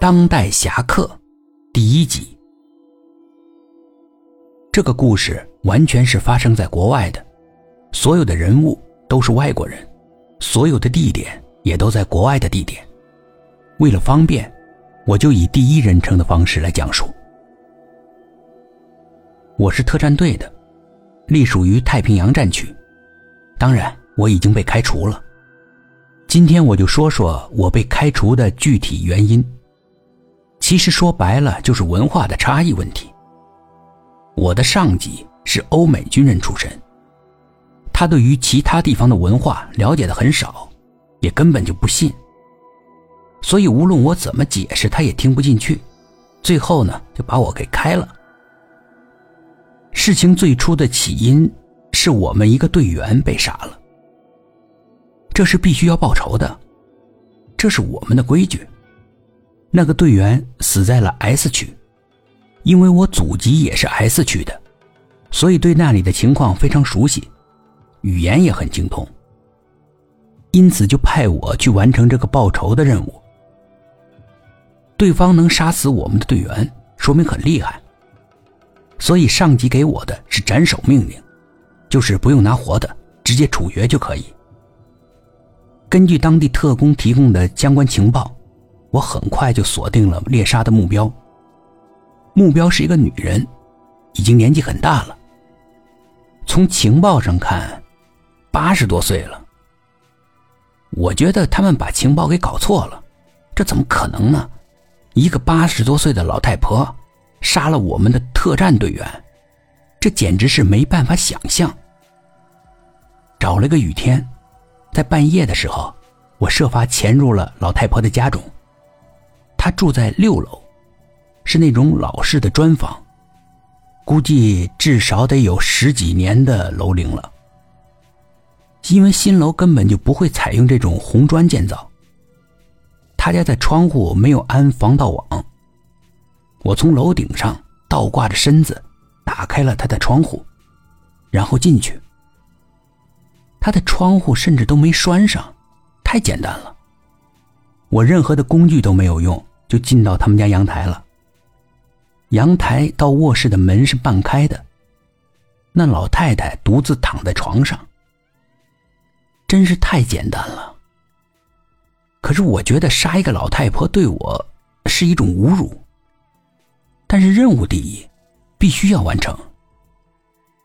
当代侠客第一集。这个故事完全是发生在国外的，所有的人物都是外国人，所有的地点也都在国外的地点。为了方便，我就以第一人称的方式来讲述。我是特战队的，隶属于太平洋战区，当然我已经被开除了。今天我就说说我被开除的具体原因。其实说白了就是文化的差异问题。我的上级是欧美军人出身，他对于其他地方的文化了解的很少，也根本就不信。所以无论我怎么解释，他也听不进去。最后呢，就把我给开了。事情最初的起因是我们一个队员被杀了。这是必须要报仇的，这是我们的规矩。那个队员死在了 S 区，因为我祖籍也是 S 区的，所以对那里的情况非常熟悉，语言也很精通。因此就派我去完成这个报仇的任务。对方能杀死我们的队员，说明很厉害。所以上级给我的是斩首命令，就是不用拿活的，直接处决就可以。根据当地特工提供的相关情报，我很快就锁定了猎杀的目标。目标是一个女人，已经年纪很大了。从情报上看，八十多岁了。我觉得他们把情报给搞错了，这怎么可能呢？一个八十多岁的老太婆杀了我们的特战队员，这简直是没办法想象。找了个雨天。在半夜的时候，我设法潜入了老太婆的家中。她住在六楼，是那种老式的砖房，估计至少得有十几年的楼龄了。因为新楼根本就不会采用这种红砖建造。他家的窗户没有安防盗网，我从楼顶上倒挂着身子，打开了他的窗户，然后进去。他的窗户甚至都没拴上，太简单了。我任何的工具都没有用，就进到他们家阳台了。阳台到卧室的门是半开的，那老太太独自躺在床上，真是太简单了。可是我觉得杀一个老太婆对我是一种侮辱。但是任务第一，必须要完成。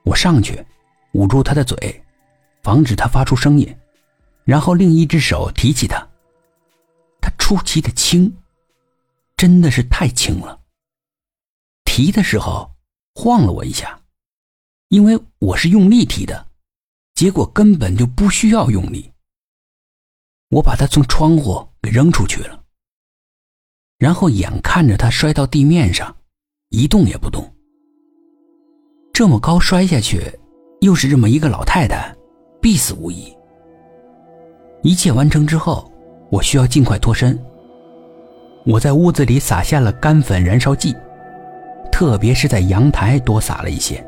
我上去，捂住她的嘴。防止她发出声音，然后另一只手提起她。他出奇的轻，真的是太轻了。提的时候晃了我一下，因为我是用力提的，结果根本就不需要用力。我把他从窗户给扔出去了，然后眼看着他摔到地面上，一动也不动。这么高摔下去，又是这么一个老太太。必死无疑。一切完成之后，我需要尽快脱身。我在屋子里撒下了干粉燃烧剂，特别是在阳台多撒了一些，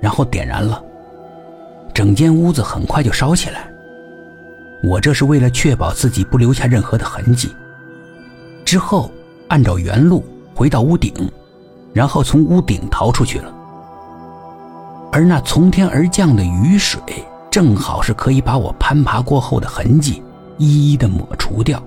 然后点燃了。整间屋子很快就烧起来。我这是为了确保自己不留下任何的痕迹。之后按照原路回到屋顶，然后从屋顶逃出去了。而那从天而降的雨水。正好是可以把我攀爬过后的痕迹一一的抹除掉。